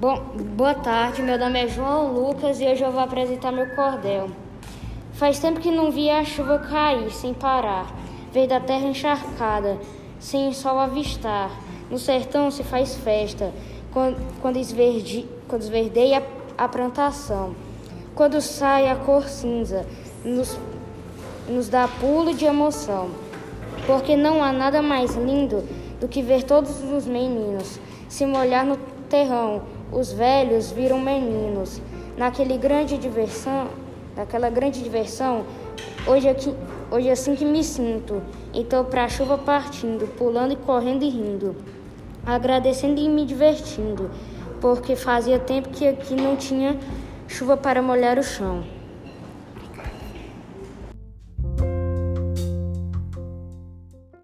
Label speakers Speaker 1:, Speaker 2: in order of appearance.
Speaker 1: Bom, boa tarde, meu nome é João Lucas e hoje eu vou apresentar meu cordel. Faz tempo que não via a chuva cair sem parar, veio da terra encharcada, sem sol avistar. No sertão se faz festa, quando, quando, quando esverdeia a, a plantação. Quando sai a cor cinza, nos, nos dá pulo de emoção, porque não há nada mais lindo do que ver todos os meninos se molhar no terrão. Os velhos viram meninos. Naquele grande diversão, naquela grande diversão, hoje aqui, hoje é assim que me sinto. Então para a chuva partindo, pulando e correndo e rindo, agradecendo e me divertindo, porque fazia tempo que aqui não tinha chuva para molhar o chão.